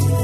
هنا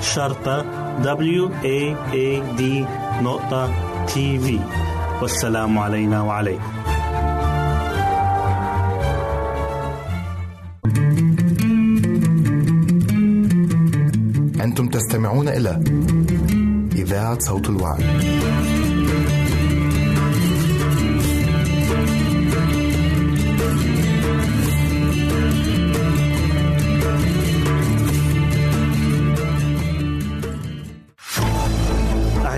شرطة W A A D نقطة تي في والسلام علينا وعليكم أنتم تستمعون إلى إذاعة صوت الوعد.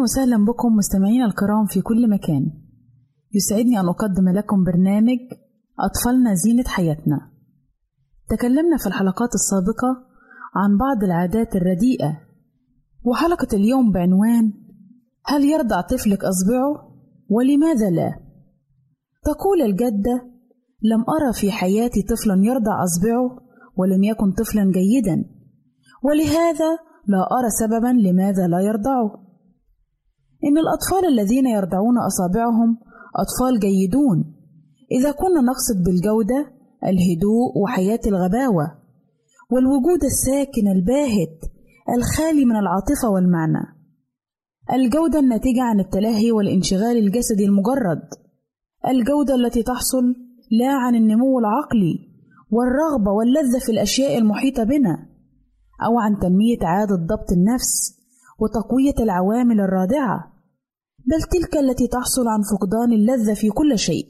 أهلا وسهلا بكم مستمعينا الكرام في كل مكان يسعدني أن أقدم لكم برنامج أطفالنا زينة حياتنا تكلمنا في الحلقات السابقة عن بعض العادات الرديئة وحلقة اليوم بعنوان هل يرضع طفلك أصبعه؟ ولماذا لا؟ تقول الجدة لم أرى في حياتي طفلا يرضع أصبعه ولم يكن طفلا جيدا ولهذا لا أرى سببا لماذا لا يرضعه إن الأطفال الذين يرضعون أصابعهم أطفال جيدون. إذا كنا نقصد بالجودة الهدوء وحياة الغباوة والوجود الساكن الباهت الخالي من العاطفة والمعنى. الجودة الناتجة عن التلهي والانشغال الجسدي المجرد. الجودة التي تحصل لا عن النمو العقلي والرغبة واللذة في الأشياء المحيطة بنا أو عن تنمية عادة ضبط النفس وتقوية العوامل الرادعة بل تلك التي تحصل عن فقدان اللذة في كل شيء.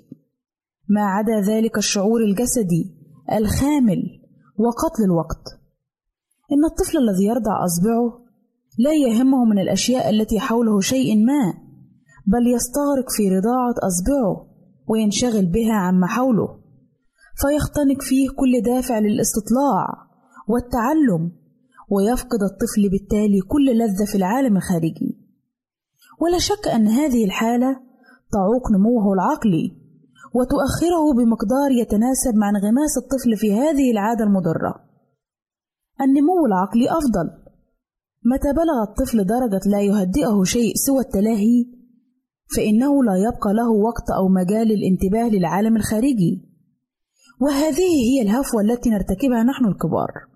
ما عدا ذلك الشعور الجسدي الخامل وقتل الوقت. إن الطفل الذي يرضع أصبعه لا يهمه من الأشياء التي حوله شيء ما بل يستغرق في رضاعة أصبعه وينشغل بها عما حوله. فيختنق فيه كل دافع للاستطلاع والتعلم ويفقد الطفل بالتالي كل لذة في العالم الخارجي. ولا شك أن هذه الحالة تعوق نموه العقلي وتؤخره بمقدار يتناسب مع انغماس الطفل في هذه العادة المضرة. النمو العقلي أفضل، متى بلغ الطفل درجة لا يهدئه شيء سوى التلاهي فإنه لا يبقى له وقت أو مجال للانتباه للعالم الخارجي. وهذه هي الهفوة التي نرتكبها نحن الكبار.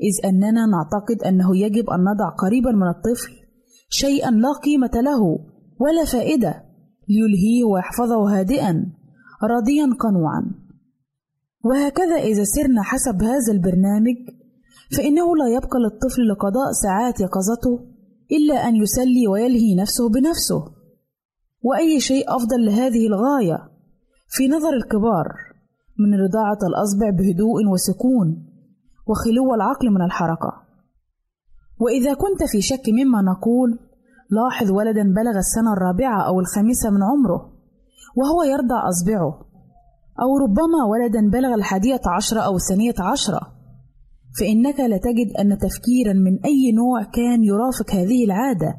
إذ أننا نعتقد أنه يجب أن نضع قريبا من الطفل شيئا لا قيمة له ولا فائدة ليلهيه ويحفظه هادئا راضيا قنوعا. وهكذا إذا سرنا حسب هذا البرنامج فإنه لا يبقى للطفل لقضاء ساعات يقظته إلا أن يسلي ويلهي نفسه بنفسه. وأي شيء أفضل لهذه الغاية في نظر الكبار من رضاعة الأصبع بهدوء وسكون وخلو العقل من الحركة. وإذا كنت في شك مما نقول لاحظ ولدا بلغ السنة الرابعة أو الخامسة من عمره وهو يرضع أصبعه. أو ربما ولدا بلغ الحادية عشرة أو الثانية عشرة. فإنك لتجد أن تفكيرا من أي نوع كان يرافق هذه العادة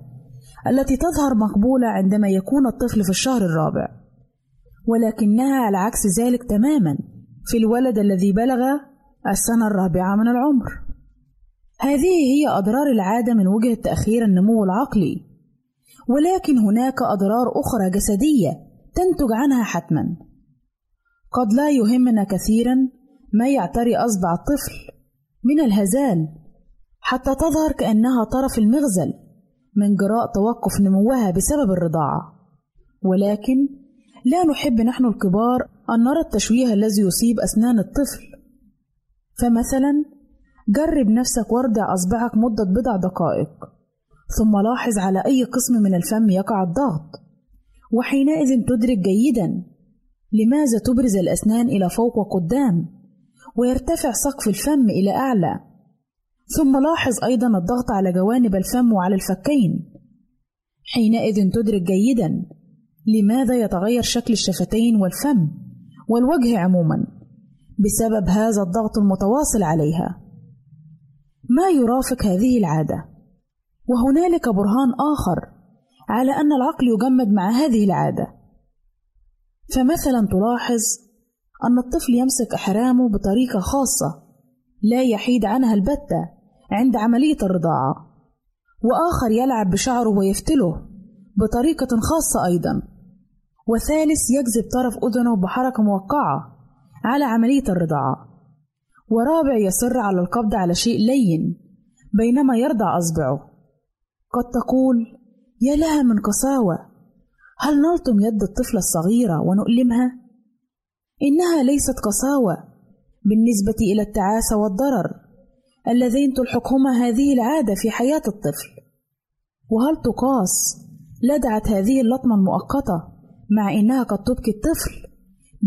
التي تظهر مقبولة عندما يكون الطفل في الشهر الرابع. ولكنها على عكس ذلك تماما. في الولد الذي بلغ السنة الرابعة من العمر. هذه هي أضرار العادة من وجهة تأخير النمو العقلي. ولكن هناك أضرار أخرى جسدية تنتج عنها حتما. قد لا يهمنا كثيرا ما يعتري أصبع الطفل من الهزال حتى تظهر كأنها طرف المغزل من جراء توقف نموها بسبب الرضاعة. ولكن لا نحب نحن الكبار أن نرى التشويه الذي يصيب أسنان الطفل. فمثلا جرب نفسك وارضع أصبعك مدة بضع دقائق ثم لاحظ على أي قسم من الفم يقع الضغط وحينئذ تدرك جيدا لماذا تبرز الأسنان إلى فوق وقدام ويرتفع سقف الفم إلى أعلى ثم لاحظ أيضا الضغط على جوانب الفم وعلى الفكين. حينئذ تدرك جيدا لماذا يتغير شكل الشفتين والفم والوجه عموما. بسبب هذا الضغط المتواصل عليها. ما يرافق هذه العادة؟ وهنالك برهان آخر على أن العقل يجمد مع هذه العادة. فمثلا تلاحظ أن الطفل يمسك أحرامه بطريقة خاصة لا يحيد عنها البتة عند عملية الرضاعة وآخر يلعب بشعره ويفتله بطريقة خاصة أيضا. وثالث يجذب طرف أذنه بحركة موقعة على عملية الرضاعة. ورابع يصر على القبض على شيء لين بينما يرضع أصبعه. قد تقول يا لها من قساوة هل نلطم يد الطفلة الصغيرة ونؤلمها؟ إنها ليست قساوة بالنسبة إلى التعاسه والضرر اللذين تلحقهما هذه العادة في حياة الطفل. وهل تقاس لدعت هذه اللطمة المؤقتة مع إنها قد تبكي الطفل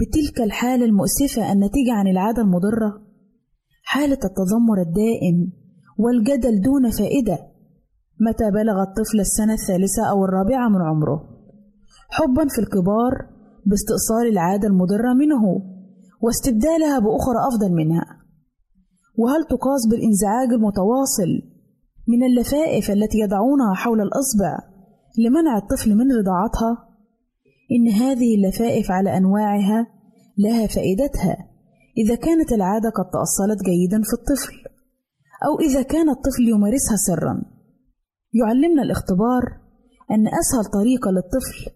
بتلك الحالة المؤسفة الناتجه عن العادة المضرة؟ حالة التذمر الدائم والجدل دون فائدة. متى بلغ الطفل السنة الثالثة أو الرابعة من عمره؟ حبا في الكبار باستئصال العادة المضرة منه واستبدالها بأخرى أفضل منها. وهل تقاس بالإنزعاج المتواصل من اللفائف التي يضعونها حول الأصبع لمنع الطفل من رضاعتها؟ إن هذه اللفائف على أنواعها لها فائدتها إذا كانت العادة قد تأصلت جيدا في الطفل أو إذا كان الطفل يمارسها سرا. يعلمنا الاختبار أن أسهل طريقة للطفل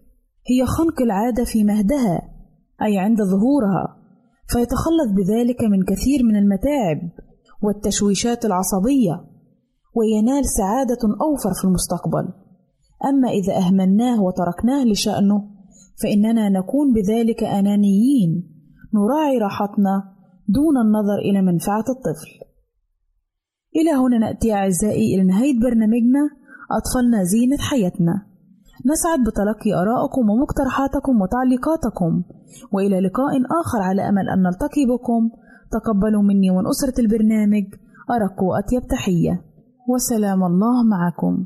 هي خنق العادة في مهدها أي عند ظهورها فيتخلص بذلك من كثير من المتاعب والتشويشات العصبية وينال سعادة أوفر في المستقبل. أما إذا أهملناه وتركناه لشأنه فإننا نكون بذلك أنانيين. نراعي راحتنا دون النظر إلى منفعة الطفل. إلى هنا نأتي أعزائي إلى نهاية برنامجنا أطفالنا زينة حياتنا. نسعد بتلقي آرائكم ومقترحاتكم وتعليقاتكم وإلى لقاء آخر على أمل أن نلتقي بكم. تقبلوا مني ومن أسرة البرنامج أرق وأطيب تحية. وسلام الله معكم.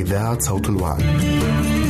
إذاعة صوت الوعد.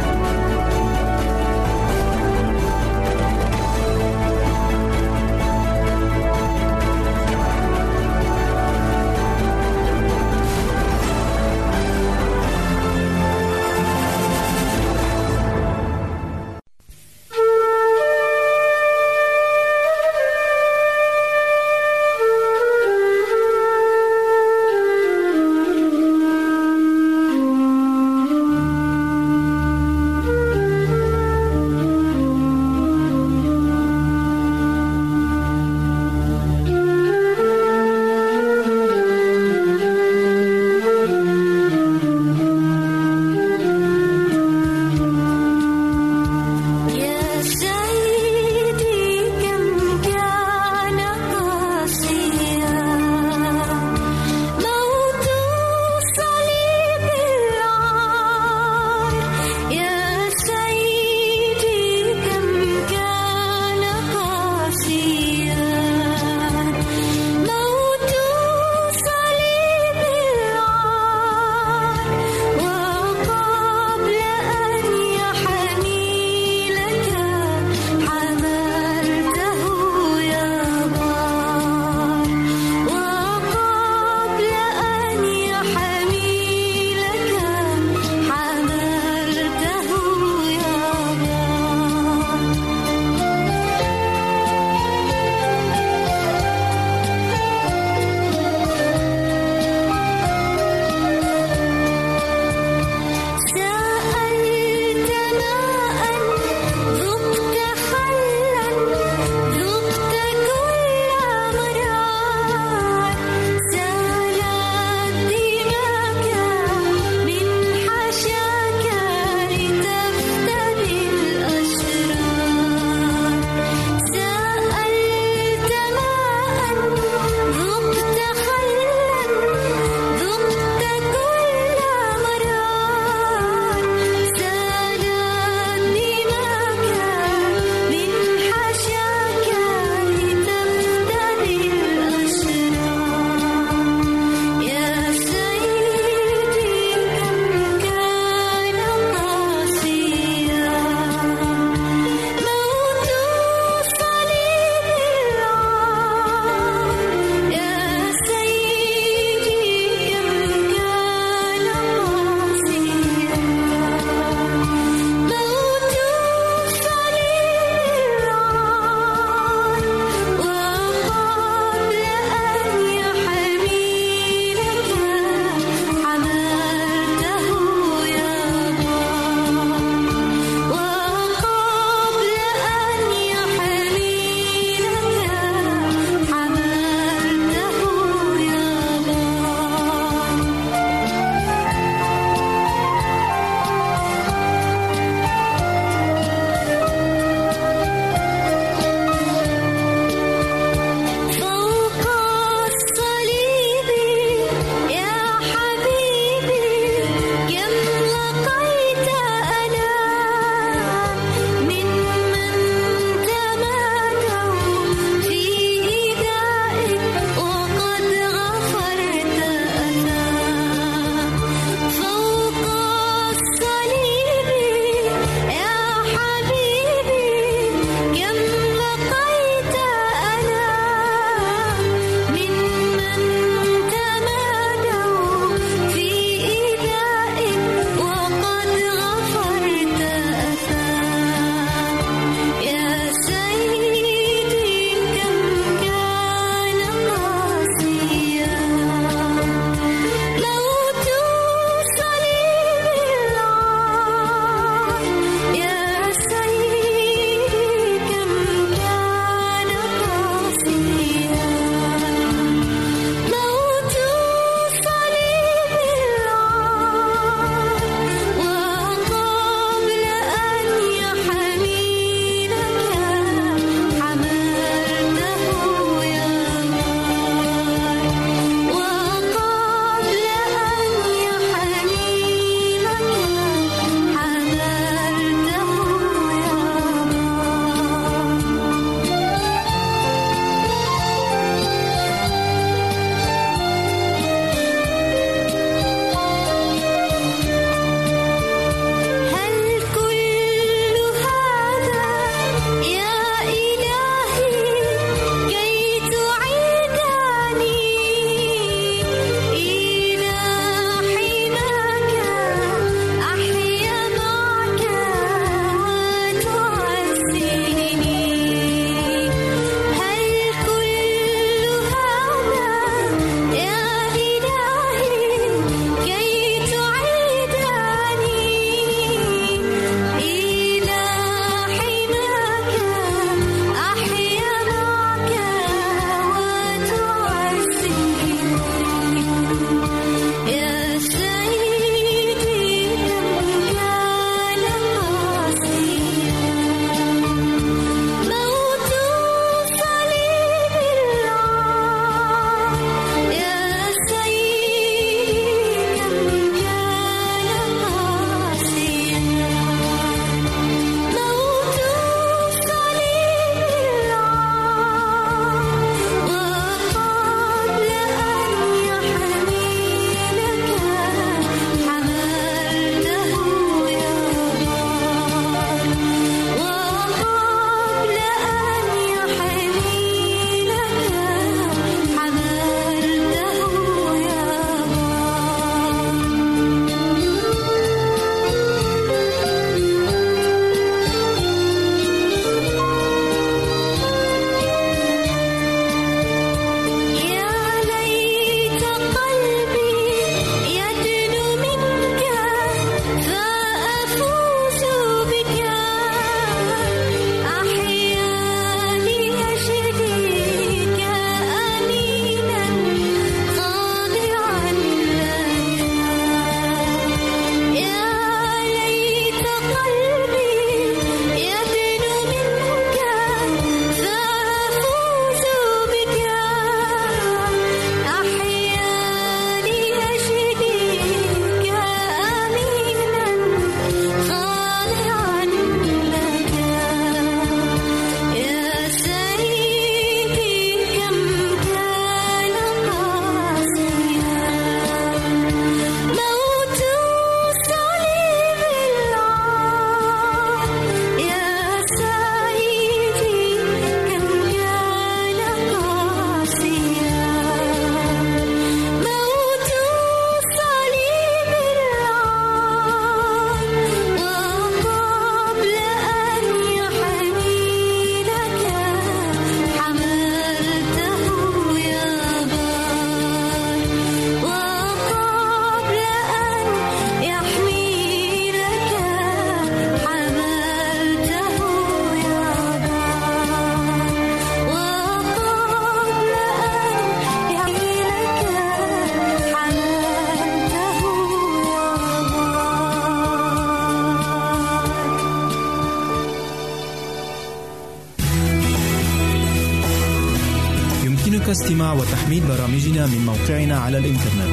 من موقعنا على الإنترنت.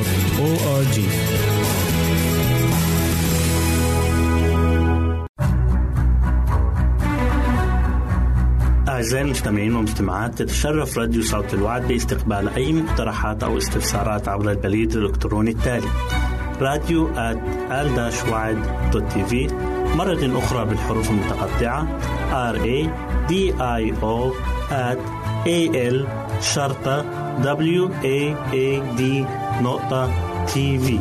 www.awr.org أعزائي المستمعين والمستمعات تتشرف راديو صوت الوعد باستقبال أي مقترحات أو استفسارات عبر البريد الإلكتروني التالي راديو في مرة أخرى بالحروف المتقطعة R A D I O at A L شرطة W A A D نقطة تي في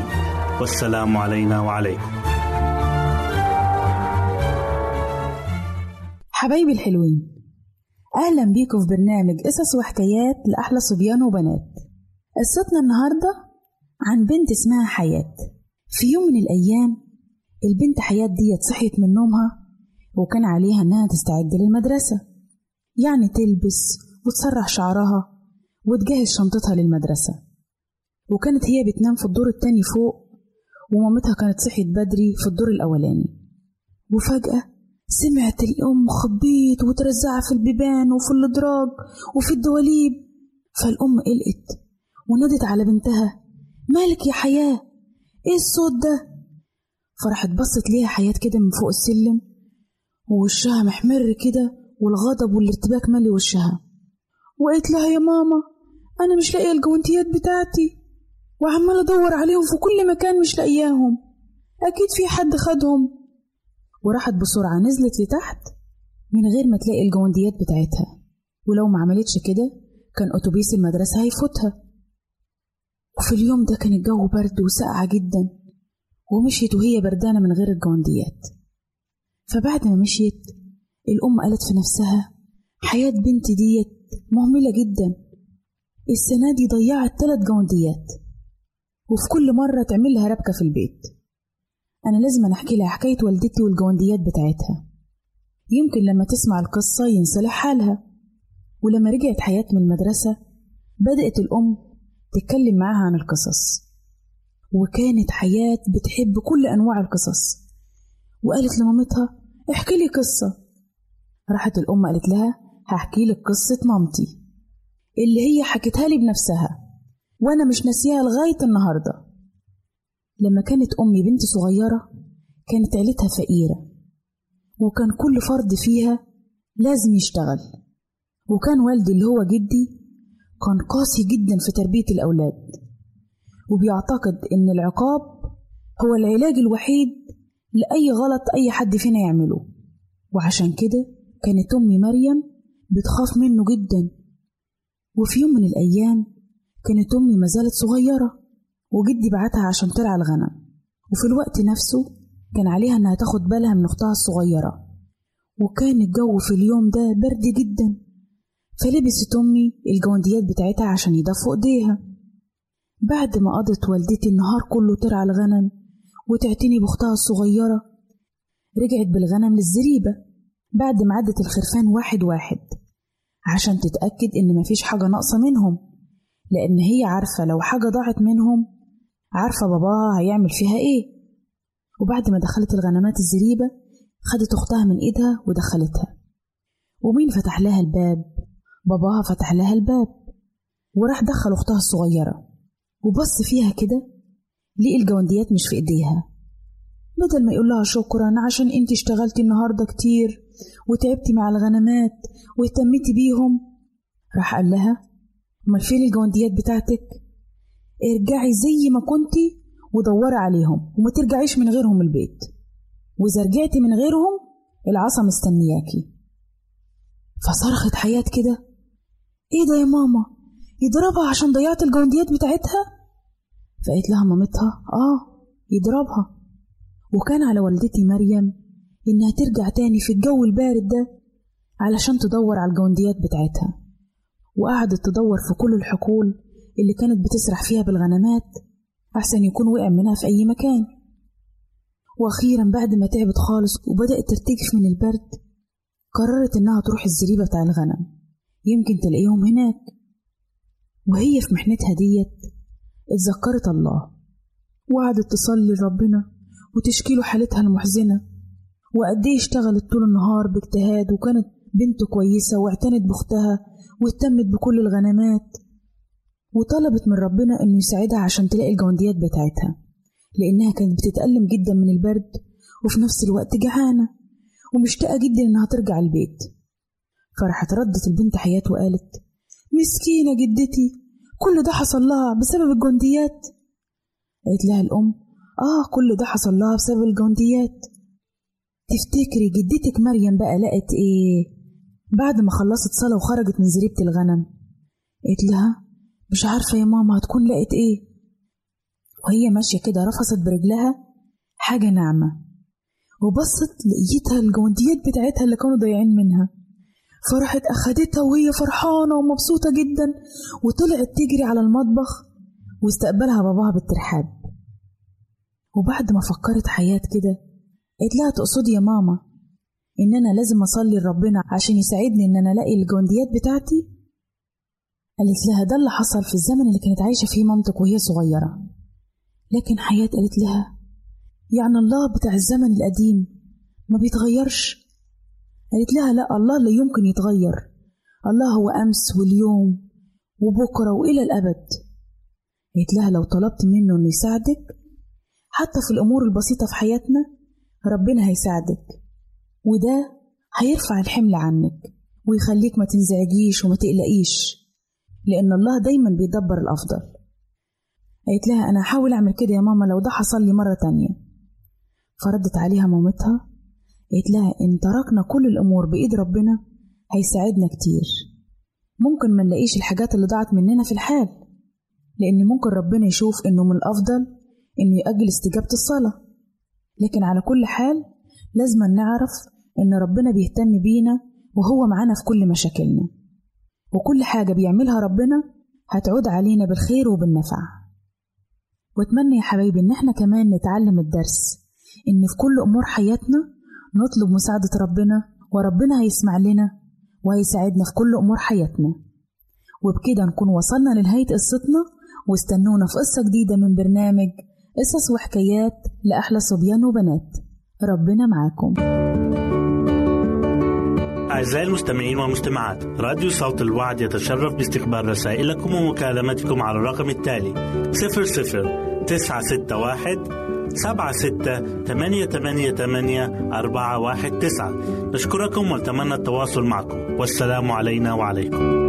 والسلام علينا وعليكم. حبايبي الحلوين أهلا بيكم في برنامج قصص وحكايات لأحلى صبيان وبنات. قصتنا النهاردة عن بنت اسمها حياة. في يوم من الأيام البنت حياة ديت صحيت من نومها وكان عليها إنها تستعد للمدرسة. يعني تلبس وتسرح شعرها وتجهز شنطتها للمدرسة. وكانت هي بتنام في الدور التاني فوق ومامتها كانت صحيت بدري في الدور الأولاني. وفجأة سمعت الأم خبيط وترزعها في البيبان وفي الأدراج وفي الدواليب. فالأم قلقت ونادت على بنتها مالك يا حياة؟ إيه الصوت ده؟ فراحت بصت ليها حياة كده من فوق السلم ووشها محمر كده والغضب والارتباك مالي وشها وقالت لها يا ماما أنا مش لاقية الجوانتيات بتاعتي. وعمالة أدور عليهم في كل مكان مش لاقياهم. أكيد في حد خدهم. وراحت بسرعة نزلت لتحت من غير ما تلاقي الجونديات بتاعتها. ولو ما عملتش كده كان أتوبيس المدرسة هيفوتها. وفي اليوم ده كان الجو برد وساقعة جدا ومشيت وهي بردانة من غير الجونديات فبعد ما مشيت الأم قالت في نفسها حياة بنتي ديت مهملة جدا. السنة دي ضيعت تلات جونديات وفي كل مرة تعمل لها ربكة في البيت. أنا لازم أحكي لها حكاية والدتي والجونديات بتاعتها. يمكن لما تسمع القصة ينصلح حالها. ولما رجعت حياة من المدرسة بدأت الأم تتكلم معاها عن القصص. وكانت حياة بتحب كل أنواع القصص. وقالت لمامتها احكي لي قصة. راحت الأم قالت لها هحكي لك قصة مامتي. اللي هي حكتها لي بنفسها. وأنا مش ناسيها لغاية النهارده. لما كانت أمي بنت صغيرة كانت عيلتها فقيرة. وكان كل فرد فيها لازم يشتغل. وكان والدي اللي هو جدي كان قاسي جدا في تربية الأولاد. وبيعتقد إن العقاب هو العلاج الوحيد لأي غلط أي حد فينا يعمله. وعشان كده كانت أمي مريم بتخاف منه جدا. وفي يوم من الأيام كانت أمي مازالت صغيرة وجدي بعتها عشان ترعى الغنم. وفي الوقت نفسه كان عليها إنها تاخد بالها من أختها الصغيرة. وكان الجو في اليوم ده برد جدا. فلبست أمي الجونديات بتاعتها عشان يدفوا إيديها. بعد ما قضت والدتي النهار كله ترعى الغنم وتعتني بأختها الصغيرة رجعت بالغنم للزريبة. بعد ما عدت الخرفان واحد واحد عشان تتأكد إن مفيش حاجة ناقصة منهم لأن هي عارفة لو حاجة ضاعت منهم عارفة باباها هيعمل فيها إيه. وبعد ما دخلت الغنمات الزريبة خدت أختها من إيدها ودخلتها. ومين فتح لها الباب؟ باباها فتح لها الباب. وراح دخل أختها الصغيرة وبص فيها كده لقي الجونديات مش في إيديها. بدل ما يقول لها شكرا عشان انت اشتغلتي النهارده كتير وتعبتي مع الغنمات واهتمتي بيهم. راح قال لها أمال فين الجونديات بتاعتك؟ ارجعي زي ما كنتي ودوري عليهم وما ترجعيش من غيرهم البيت. وإذا رجعتي من غيرهم العصا مستنياكي. فصرخت حياة كده. إيه ده يا ماما؟ يضربها عشان ضيعت الجونديات بتاعتها؟ فقالت لها مامتها آه يضربها. وكان على والدتي مريم إنها ترجع تاني في الجو البارد ده علشان تدور على الجونديات بتاعتها. وقعدت تدور في كل الحقول اللي كانت بتسرح فيها بالغنمات أحسن يكون وقع منها في أي مكان. وأخيرا بعد ما تعبت خالص وبدأت ترتجف من البرد قررت إنها تروح الزريبة بتاع الغنم. يمكن تلاقيهم هناك. وهي في محنتها ديت اتذكرت الله. وقعدت تصلي لربنا وتشكيله حالتها المحزنة. وقد إيه اشتغلت طول النهار باجتهاد وكانت بنته كويسة واعتنت بأختها واهتمت بكل الغنمات وطلبت من ربنا إنه يساعدها عشان تلاقي الجونديات بتاعتها لأنها كانت بتتألم جدا من البرد وفي نفس الوقت جعانة ومشتاقة جدا إنها ترجع البيت. فراحت ردت البنت حياة وقالت مسكينة جدتي كل ده حصل لها بسبب الجنديات قالت لها الأم آه كل ده حصل لها بسبب الجنديات تفتكري جدتك مريم بقى لقت إيه؟ بعد ما خلصت صلاة وخرجت من زريبة الغنم قالت لها مش عارفة يا ماما هتكون لقت إيه؟ وهي ماشية كده رفست برجلها حاجة ناعمة وبصت لقيتها الجونديات بتاعتها اللي كانوا ضايعين منها فرحت أخدتها وهي فرحانة ومبسوطة جدا وطلعت تجري على المطبخ واستقبلها باباها بالترحاب. وبعد ما فكرت حياة كده قالت لها تقصدي يا ماما إن أنا لازم أصلي لربنا عشان يساعدني إن أنا ألاقي الجونديات بتاعتي? قالت لها ده اللي حصل في الزمن اللي كانت عايشة فيه مامتك وهي صغيرة. لكن حياة قالت لها يعني الله بتاع الزمن القديم ما بيتغيرش. قالت لها لا الله لا يمكن يتغير. الله هو أمس واليوم وبكرة وإلى الأبد. قالت لها لو طلبت منه إنه يساعدك حتى في الأمور البسيطة في حياتنا ربنا هيساعدك. وده هيرفع الحمل عنك ويخليك ما تنزعجيش وما تقلقيش لأن الله دايما بيدبر الأفضل. قالت لها أنا هحاول أعمل كده يا ماما لو ده حصل لي مرة تانية. فردت عليها مامتها قالت لها إن تركنا كل الأمور بإيد ربنا هيساعدنا كتير. ممكن ما نلاقيش الحاجات اللي ضاعت مننا في الحال لأن ممكن ربنا يشوف إنه من الأفضل إنه يأجل استجابة الصلاة. لكن على كل حال لازم نعرف إن ربنا بيهتم بينا وهو معانا في كل مشاكلنا. وكل حاجة بيعملها ربنا هتعود علينا بالخير وبالنفع. وأتمنى يا حبايبي إن إحنا كمان نتعلم الدرس إن في كل أمور حياتنا نطلب مساعدة ربنا وربنا هيسمع لنا وهيساعدنا في كل أمور حياتنا. وبكده نكون وصلنا لنهاية قصتنا واستنونا في قصة جديدة من برنامج قصص وحكايات لأحلى صبيان وبنات. ربنا معاكم. أعزائي المستمعين والمستمعات راديو صوت الوعد يتشرف باستقبال رسائلكم ومكالمتكم على الرقم التالي 00 961 سبعة ستة ثمانية ثمانية ثمانية أربعة واحد تسعة. نشكركم ونتمنى التواصل معكم. والسلام علينا وعليكم.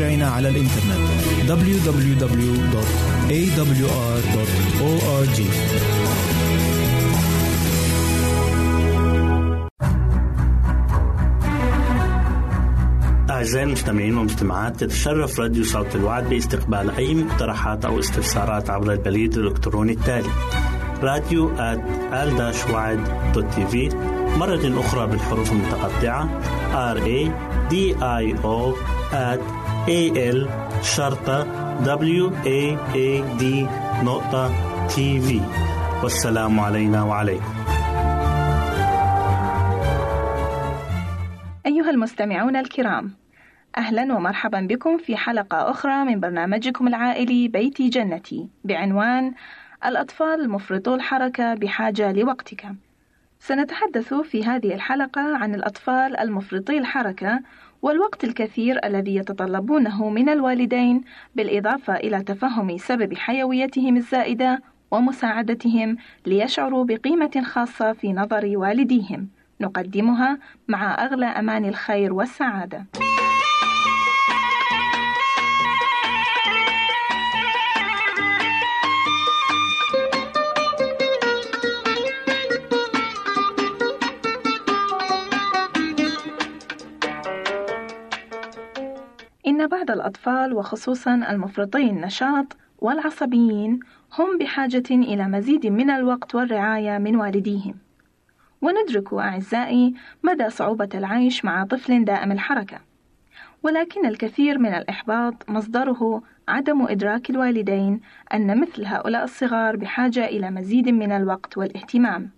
موقعنا على الإنترنت www.awr.org أعزائي المستمعين والمستمعات تتشرف راديو صوت الوعد باستقبال أي مقترحات أو استفسارات عبر البريد الإلكتروني التالي راديو تي في مرة أخرى بالحروف المتقطعة R A D I O A L شرطة W A A D نقطة تي في والسلام علينا وعليكم. أيها المستمعون الكرام أهلا ومرحبا بكم في حلقة أخرى من برنامجكم العائلي بيتي جنتي بعنوان الأطفال المفرطو الحركة بحاجة لوقتك. سنتحدث في هذه الحلقة عن الأطفال المفرطي الحركة والوقت الكثير الذي يتطلبونه من الوالدين بالإضافة إلى تفهم سبب حيويتهم الزائدة ومساعدتهم ليشعروا بقيمة خاصة في نظر والديهم. نقدمها مع أغلى أمان الخير والسعادة. بعض الأطفال وخصوصا المفرطي النشاط والعصبيين هم بحاجة إلى مزيد من الوقت والرعاية من والديهم. وندرك أعزائي مدى صعوبة العيش مع طفل دائم الحركة. ولكن الكثير من الإحباط مصدره عدم إدراك الوالدين أن مثل هؤلاء الصغار بحاجة إلى مزيد من الوقت والاهتمام.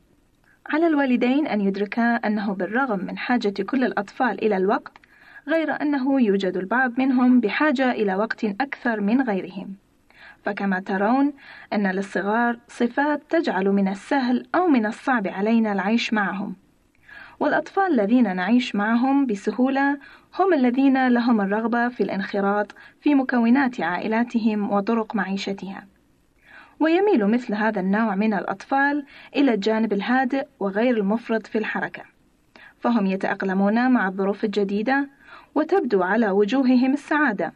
على الوالدين أن يدركا أنه بالرغم من حاجة كل الأطفال إلى الوقت غير أنه يوجد البعض منهم بحاجة إلى وقت أكثر من غيرهم. فكما ترون أن للصغار صفات تجعل من السهل أو من الصعب علينا العيش معهم. والأطفال الذين نعيش معهم بسهولة هم الذين لهم الرغبة في الانخراط في مكونات عائلاتهم وطرق معيشتها. ويميل مثل هذا النوع من الأطفال إلى الجانب الهادئ وغير المفرط في الحركة. فهم يتأقلمون مع الظروف الجديدة وتبدو على وجوههم السعادة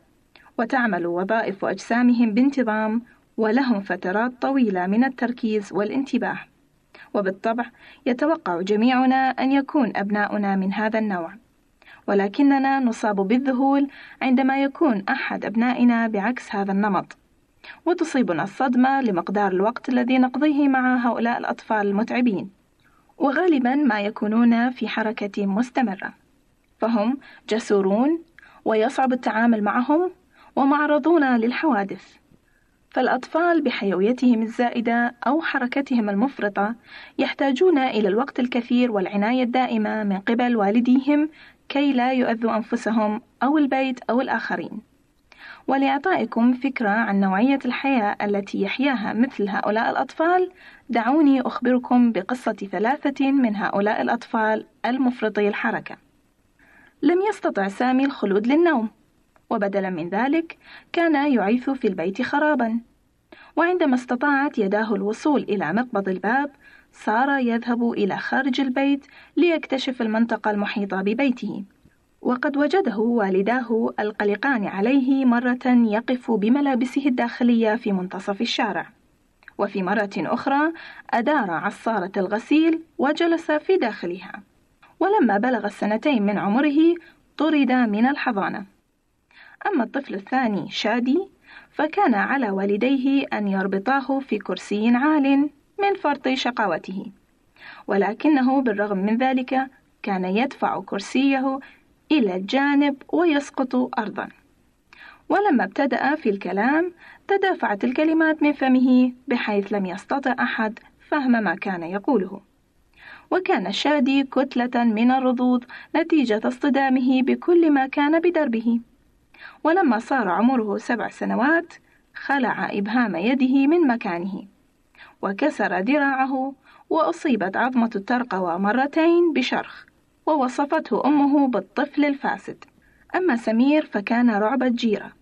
وتعمل وظائف أجسامهم بانتظام ولهم فترات طويلة من التركيز والانتباه. وبالطبع يتوقع جميعنا أن يكون أبناؤنا من هذا النوع. ولكننا نصاب بالذهول عندما يكون أحد أبنائنا بعكس هذا النمط. وتصيبنا الصدمة لمقدار الوقت الذي نقضيه مع هؤلاء الأطفال المتعبين. وغالبا ما يكونون في حركة مستمرة. فهم جسورون ويصعب التعامل معهم ومعرضون للحوادث فالأطفال بحيويتهم الزائدة أو حركتهم المفرطة يحتاجون إلى الوقت الكثير والعناية الدائمة من قبل والديهم كي لا يؤذوا أنفسهم أو البيت أو الآخرين. ولإعطائكم فكرة عن نوعية الحياة التي يحياها مثل هؤلاء الأطفال، دعوني أخبركم بقصة ثلاثة من هؤلاء الأطفال المفرطي الحركة. لم يستطع سامي الخلود للنوم، وبدلا من ذلك كان يعيث في البيت خرابا. وعندما استطاعت يداه الوصول إلى مقبض الباب صار يذهب إلى خارج البيت ليكتشف المنطقة المحيطة ببيته. وقد وجده والداه القلقان عليه مرة يقف بملابسه الداخلية في منتصف الشارع. وفي مرة أخرى أدار عصارة الغسيل وجلس في داخلها. ولما بلغ السنتين من عمره طرد من الحضانة. أما الطفل الثاني شادي فكان على والديه أن يربطاه في كرسي عال من فرط شقاوته. ولكنه بالرغم من ذلك كان يدفع كرسيه إلى الجانب ويسقط أرضا. ولما ابتدأ في الكلام تدافعت الكلمات من فمه بحيث لم يستطع أحد فهم ما كان يقوله. وكان شادي كتلة من الرضوض نتيجة اصطدامه بكل ما كان بدربه. ولما صار عمره سبع سنوات خلع إبهام يده من مكانه وكسر ذراعه وأصيبت عظمة الترقوة مرتين بشرخ ووصفته أمه بالطفل الفاسد. أما سمير فكان رعب الجيرة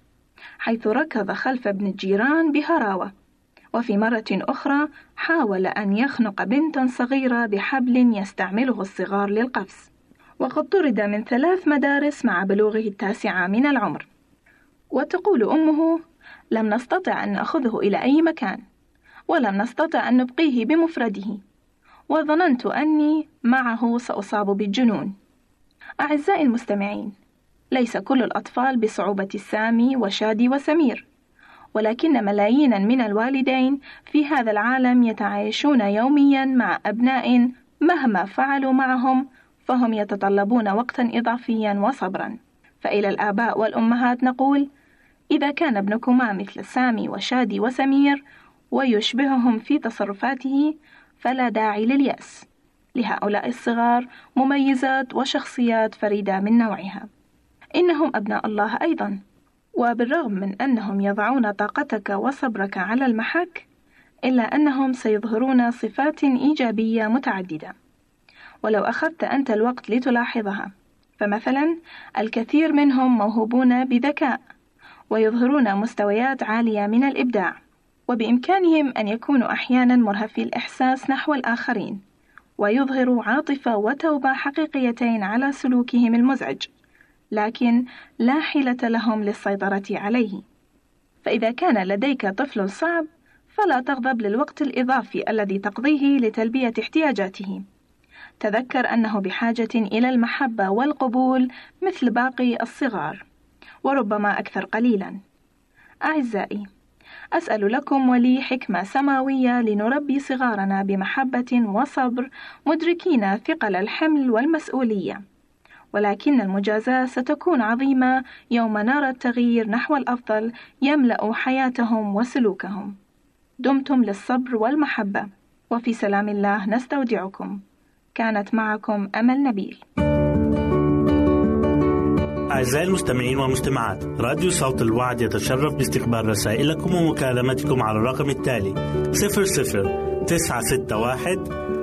حيث ركض خلف ابن الجيران بهراوة وفي مرة أخرى حاول أن يخنق بنتا صغيرة بحبل يستعمله الصغار للقفز. وقد طرد من ثلاث مدارس مع بلوغه التاسعة من العمر. وتقول أمه لم نستطع أن نأخذه إلى أي مكان ولم نستطع أن نبقيه بمفرده وظننت أني معه سأصاب بالجنون. أعزائي المستمعين ليس كل الأطفال بصعوبة السامي وشادي وسمير. ولكن ملايين من الوالدين في هذا العالم يتعايشون يوميا مع أبناء مهما فعلوا معهم فهم يتطلبون وقتا إضافيا وصبرا. فإلى الآباء والأمهات نقول إذا كان ابنكما مثل سامي وشادي وسمير ويشبههم في تصرفاته فلا داعي لليأس. لهؤلاء الصغار مميزات وشخصيات فريدة من نوعها. إنهم أبناء الله أيضا. وبالرغم من أنهم يضعون طاقتك وصبرك على المحك إلا أنهم سيظهرون صفات إيجابية متعددة. ولو أخذت أنت الوقت لتلاحظها فمثلا الكثير منهم موهوبون بذكاء ويظهرون مستويات عالية من الإبداع وبإمكانهم أن يكونوا أحيانا مرهفي الإحساس نحو الآخرين ويظهروا عاطفة وتوبة حقيقيتين على سلوكهم المزعج. لكن لا حيلة لهم للسيطرة عليه. فإذا كان لديك طفل صعب فلا تغضب للوقت الإضافي الذي تقضيه لتلبية احتياجاته. تذكر أنه بحاجة إلى المحبة والقبول مثل باقي الصغار وربما أكثر قليلا. أعزائي أسأل لكم ولي حكمة سماوية لنربي صغارنا بمحبة وصبر مدركين ثقل الحمل والمسؤولية. ولكن المجازاة ستكون عظيمة يوم نرى التغيير نحو الأفضل يملأ حياتهم وسلوكهم. دمتم للصبر والمحبة وفي سلام الله نستودعكم. كانت معكم أمل نبيل. أعزائي المستمعين والمستمعات راديو صوت الوعد يتشرف باستقبال رسائلكم ومكالمتكم على الرقم التالي 00 961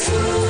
Jesus.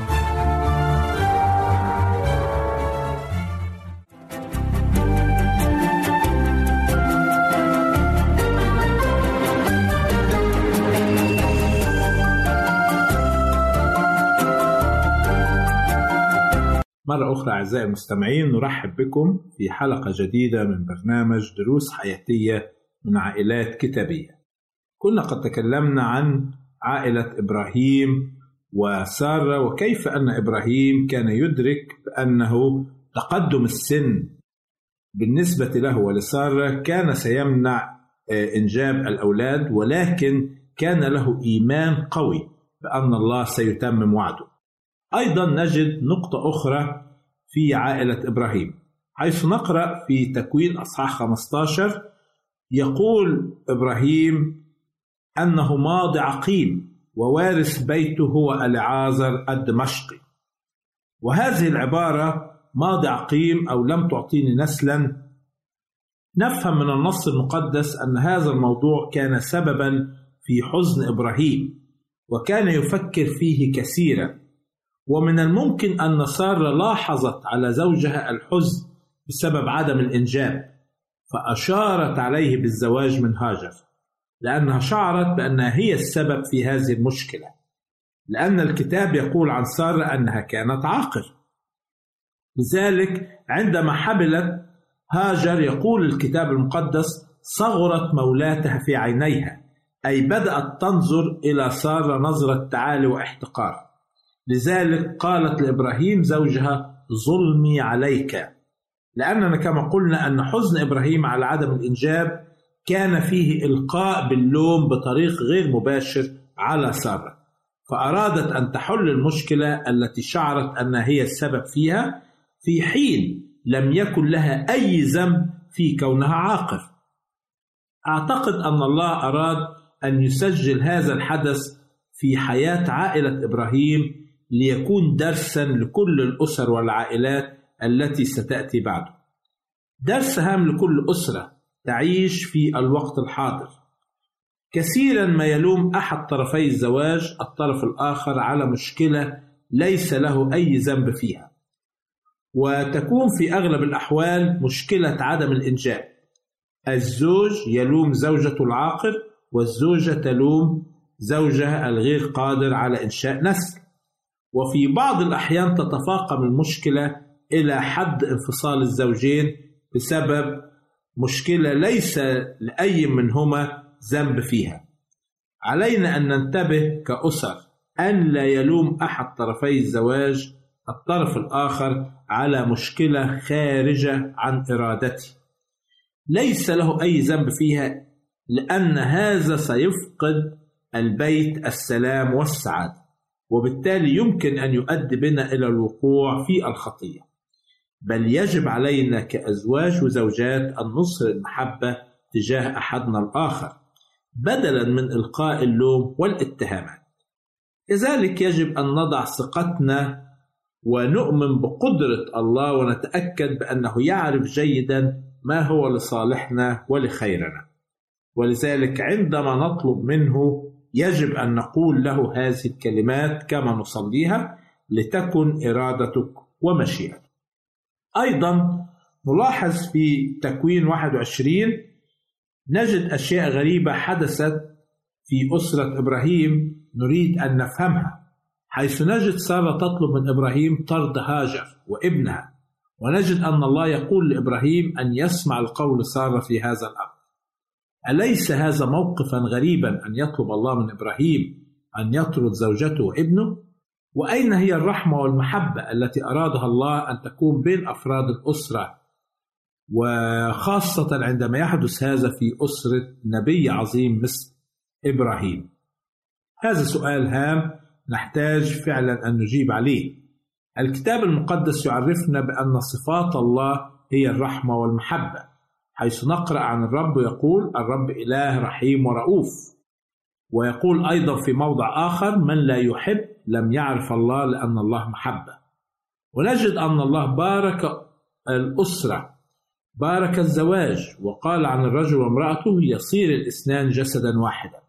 مرة أخرى أعزائي المستمعين نرحب بكم في حلقة جديدة من برنامج دروس حياتية من عائلات كتابية. كنا قد تكلمنا عن عائلة إبراهيم وسارة وكيف أن إبراهيم كان يدرك بأنه تقدم السن بالنسبة له ولسارة كان سيمنع آه، إنجاب الأولاد ولكن كان له إيمان قوي بأن الله سيتمم وعده. أيضا نجد نقطة أخرى في عائلة إبراهيم. حيث نقرأ في تكوين أصحاح 15 يقول إبراهيم أنه ماضي عقيم ووارث بيته هو ألعازر الدمشقي. وهذه العبارة ماضي عقيم أو لم تعطيني نسلا. نفهم من النص المقدس أن هذا الموضوع كان سببا في حزن إبراهيم وكان يفكر فيه كثيرا. ومن الممكن أن سارة لاحظت على زوجها الحزن بسبب عدم الإنجاب فأشارت عليه بالزواج من هاجر لأنها شعرت بأنها هي السبب في هذه المشكلة لأن الكتاب يقول عن سارة أنها كانت عاقر لذلك عندما حملت هاجر يقول الكتاب المقدس صغرت مولاتها في عينيها أي بدأت تنظر إلى سارة نظرة تعالي واحتقار. لذلك قالت لإبراهيم زوجها ظلمي عليك. لأننا كما قلنا أن حزن إبراهيم على عدم الإنجاب كان فيه إلقاء باللوم بطريق غير مباشر على سارة فأرادت أن تحل المشكلة التي شعرت أنها هي السبب فيها في حين لم يكن لها أي ذنب في كونها عاقر. أعتقد أن الله أراد أن يسجل هذا الحدث في حياة عائلة إبراهيم ليكون درسا لكل الأسر والعائلات التي ستأتي بعده. درس هام لكل أسرة تعيش في الوقت الحاضر. كثيرا ما يلوم أحد طرفي الزواج الطرف الآخر على مشكلة ليس له أي ذنب فيها. وتكون في أغلب الأحوال مشكلة عدم الإنجاب الزوج يلوم زوجته العاقر والزوجة تلوم زوجها الغير قادر على إنشاء نسل وفي بعض الأحيان تتفاقم المشكلة إلى حد انفصال الزوجين بسبب مشكلة ليس لأي منهما ذنب فيها. علينا أن ننتبه كأسر أن لا يلوم أحد طرفي الزواج الطرف الآخر على مشكلة خارجة عن إرادته. ليس له أي ذنب فيها لأن هذا سيفقد البيت السلام والسعادة. وبالتالي يمكن أن يؤدي بنا إلى الوقوع في الخطية. بل يجب علينا كأزواج وزوجات أن نصر المحبة تجاه أحدنا الآخر بدلا من إلقاء اللوم والاتهامات. كذلك يجب أن نضع ثقتنا ونؤمن بقدرة الله ونتأكد بأنه يعرف جيدا ما هو لصالحنا ولخيرنا. ولذلك عندما نطلب منه يجب أن نقول له هذه الكلمات كما نصليها لتكن إرادتك ومشيئتك. أيضا نلاحظ في تكوين 21 نجد أشياء غريبة حدثت في أسرة إبراهيم نريد أن نفهمها حيث نجد سارة تطلب من إبراهيم طرد هاجر وابنها ونجد أن الله يقول لإبراهيم أن يسمع القول سارة في هذا الأمر. أليس هذا موقفا غريبا أن يطلب الله من إبراهيم أن يطرد زوجته وابنه؟ وأين هي الرحمة والمحبة التي أرادها الله أن تكون بين أفراد الأسرة؟ وخاصة عندما يحدث هذا في أسرة نبي عظيم مثل إبراهيم. هذا سؤال هام نحتاج فعلا أن نجيب عليه. الكتاب المقدس يعرفنا بأن صفات الله هي الرحمة والمحبة. حيث نقرأ عن الرب يقول الرب إله رحيم ورؤوف. ويقول أيضا في موضع آخر من لا يحب لم يعرف الله لأن الله محبة. ونجد أن الله بارك الأسرة بارك الزواج وقال عن الرجل وامرأته يصير الاثنان جسدا واحدا.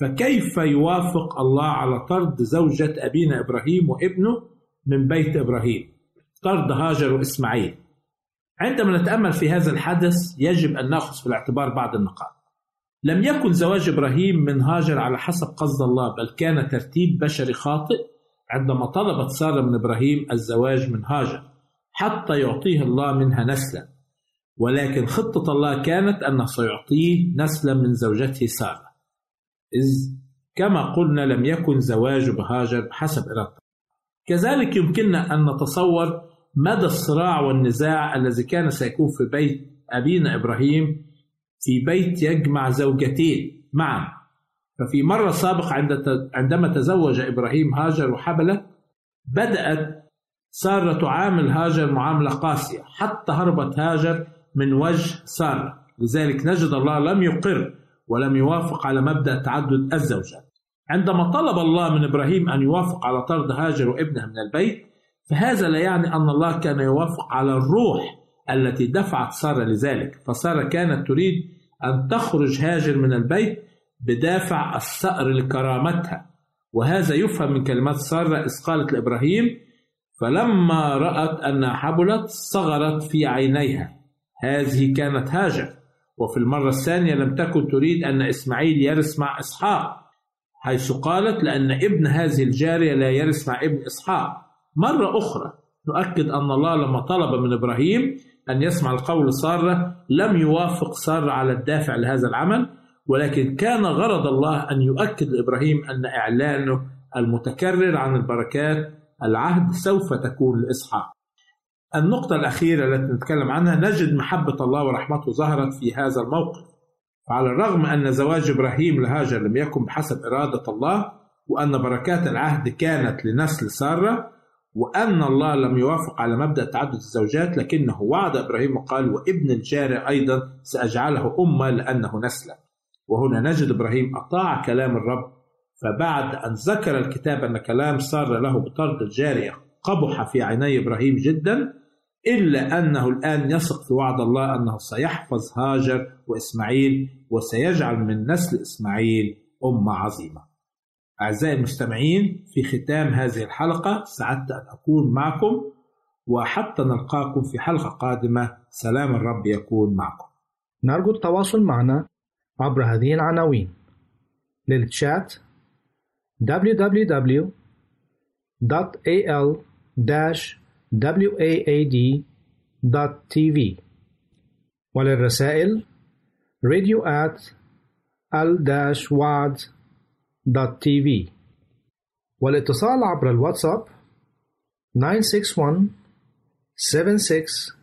فكيف يوافق الله على طرد زوجة أبينا إبراهيم وابنه من بيت إبراهيم؟ طرد هاجر وإسماعيل عندما نتأمل في هذا الحدث يجب أن نأخذ في الاعتبار بعض النقاط. لم يكن زواج إبراهيم من هاجر على حسب قصد الله بل كان ترتيب بشري خاطئ عندما طلبت سارة من إبراهيم الزواج من هاجر حتى يعطيه الله منها نسلا. ولكن خطة الله كانت أنه سيعطيه نسلا من زوجته سارة. إذ كما قلنا لم يكن زواج بهاجر بحسب إرادته. كذلك يمكننا أن نتصور مدى الصراع والنزاع الذي كان سيكون في بيت أبينا إبراهيم في بيت يجمع زوجتين معا. ففي مرة سابقة عندما تزوج إبراهيم هاجر وحبلت بدأت سارة تعامل هاجر معاملة قاسية حتى هربت هاجر من وجه سارة. لذلك نجد الله لم يقر ولم يوافق على مبدأ تعدد الزوجات. عندما طلب الله من إبراهيم أن يوافق على طرد هاجر وابنها من البيت فهذا لا يعني أن الله كان يوافق على الروح التي دفعت سارة لذلك. فسارة كانت تريد أن تخرج هاجر من البيت بدافع الثأر لكرامتها. وهذا يفهم من كلمات سارة إذ قالت لإبراهيم فلما رأت أنها حبلت صغرت في عينيها. هذه كانت هاجر. وفي المرة الثانية لم تكن تريد أن إسماعيل يرث مع إسحاق. حيث قالت لأن ابن هذه الجارية لا يرث مع ابن إسحاق. مرة أخرى نؤكد أن الله لما طلب من إبراهيم أن يسمع القول سارة لم يوافق سارة على الدافع لهذا العمل ولكن كان غرض الله أن يؤكد لإبراهيم أن إعلانه المتكرر عن البركات العهد سوف تكون لإسحاق. النقطة الأخيرة التي نتكلم عنها نجد محبة الله ورحمته ظهرت في هذا الموقف. فعلى الرغم أن زواج إبراهيم لهاجر لم يكن بحسب إرادة الله وأن بركات العهد كانت لنسل سارة وأن الله لم يوافق على مبدأ تعدد الزوجات لكنه وعد إبراهيم وقال وابن الجارة أيضا سأجعله أمة لأنه نسلا وهنا نجد إبراهيم أطاع كلام الرب فبعد أن ذكر الكتاب أن كلام سارة له بطرد الجارية قبح في عيني إبراهيم جدا إلا أنه الآن يثق في وعد الله أنه سيحفظ هاجر وإسماعيل وسيجعل من نسل إسماعيل أمة عظيمة. أعزائي المستمعين في ختام هذه الحلقة سعدت أن أكون معكم وحتى نلقاكم في حلقة قادمة. سلام الرب يكون معكم. نرجو التواصل معنا عبر هذه العناوين. للتشات www.al-waad.tv وللرسائل radio at al-waad.tv والاتصال عبر الواتساب 961 76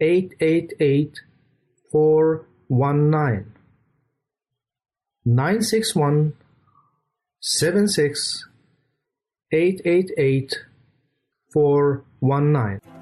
888 419 961 76 888 419